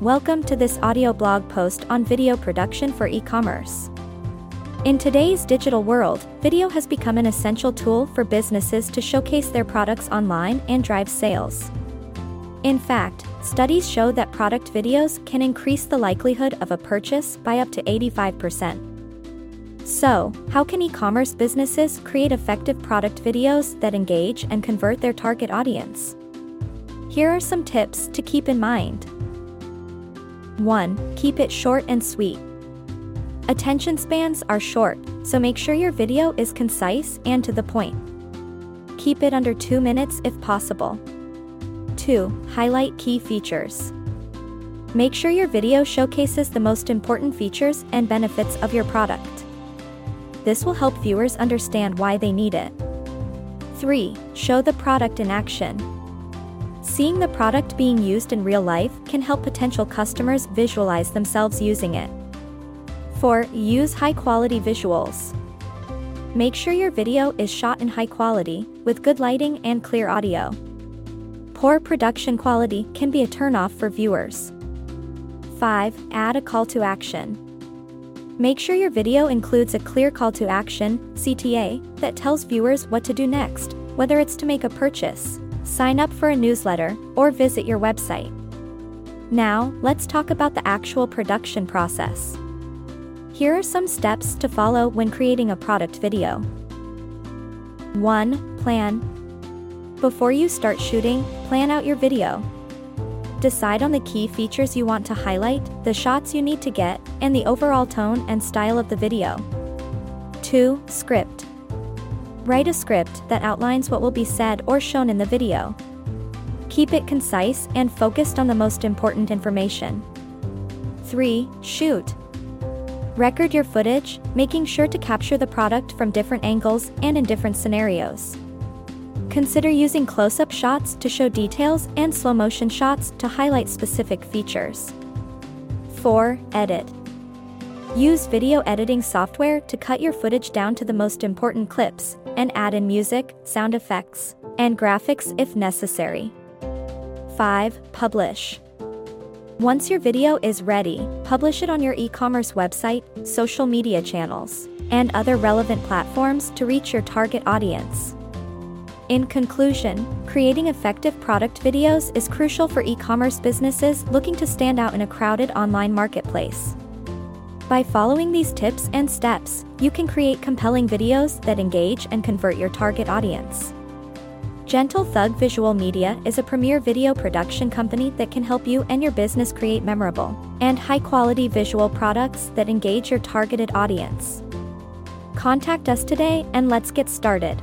Welcome to this audio blog post on video production for e-commerce. In today's digital world, video has become an essential tool for businesses to showcase their products online and drive sales. In fact, studies show that product videos can increase the likelihood of a purchase by up to 85%. So, how can e commerce businesses create effective product videos that engage and convert their target audience? Here are some tips to keep in mind. 1. Keep it short and sweet. Attention spans are short, so make sure your video is concise and to the point. Keep it under 2 minutes if possible. 2. Highlight key features. Make sure your video showcases the most important features and benefits of your product. This will help viewers understand why they need it. 3. Show the product in action. Seeing the product being used in real life can help potential customers visualize themselves using it. 4. Use high quality visuals. Make sure your video is shot in high quality, with good lighting and clear audio. Poor production quality can be a turnoff for viewers. 5. Add a call to action. Make sure your video includes a clear call to action, CTA, that tells viewers what to do next, whether it's to make a purchase, sign up for a newsletter, or visit your website. Now, let's talk about the actual production process. Here are some steps to follow when creating a product video. 1. Plan. Before you start shooting, plan out your video. Decide on the key features you want to highlight, the shots you need to get, and the overall tone and style of the video. 2. Script. Write a script that outlines what will be said or shown in the video. Keep it concise and focused on the most important information. 3. Shoot. Record your footage, making sure to capture the product from different angles and in different scenarios. Consider using close up shots to show details and slow motion shots to highlight specific features. 4. Edit. Use video editing software to cut your footage down to the most important clips, and add in music, sound effects, and graphics if necessary. 5. Publish. Once your video is ready, publish it on your e commerce website, social media channels, and other relevant platforms to reach your target audience. In conclusion, creating effective product videos is crucial for e commerce businesses looking to stand out in a crowded online marketplace. By following these tips and steps, you can create compelling videos that engage and convert your target audience. Gentle Thug Visual Media is a premier video production company that can help you and your business create memorable and high quality visual products that engage your targeted audience. Contact us today and let's get started.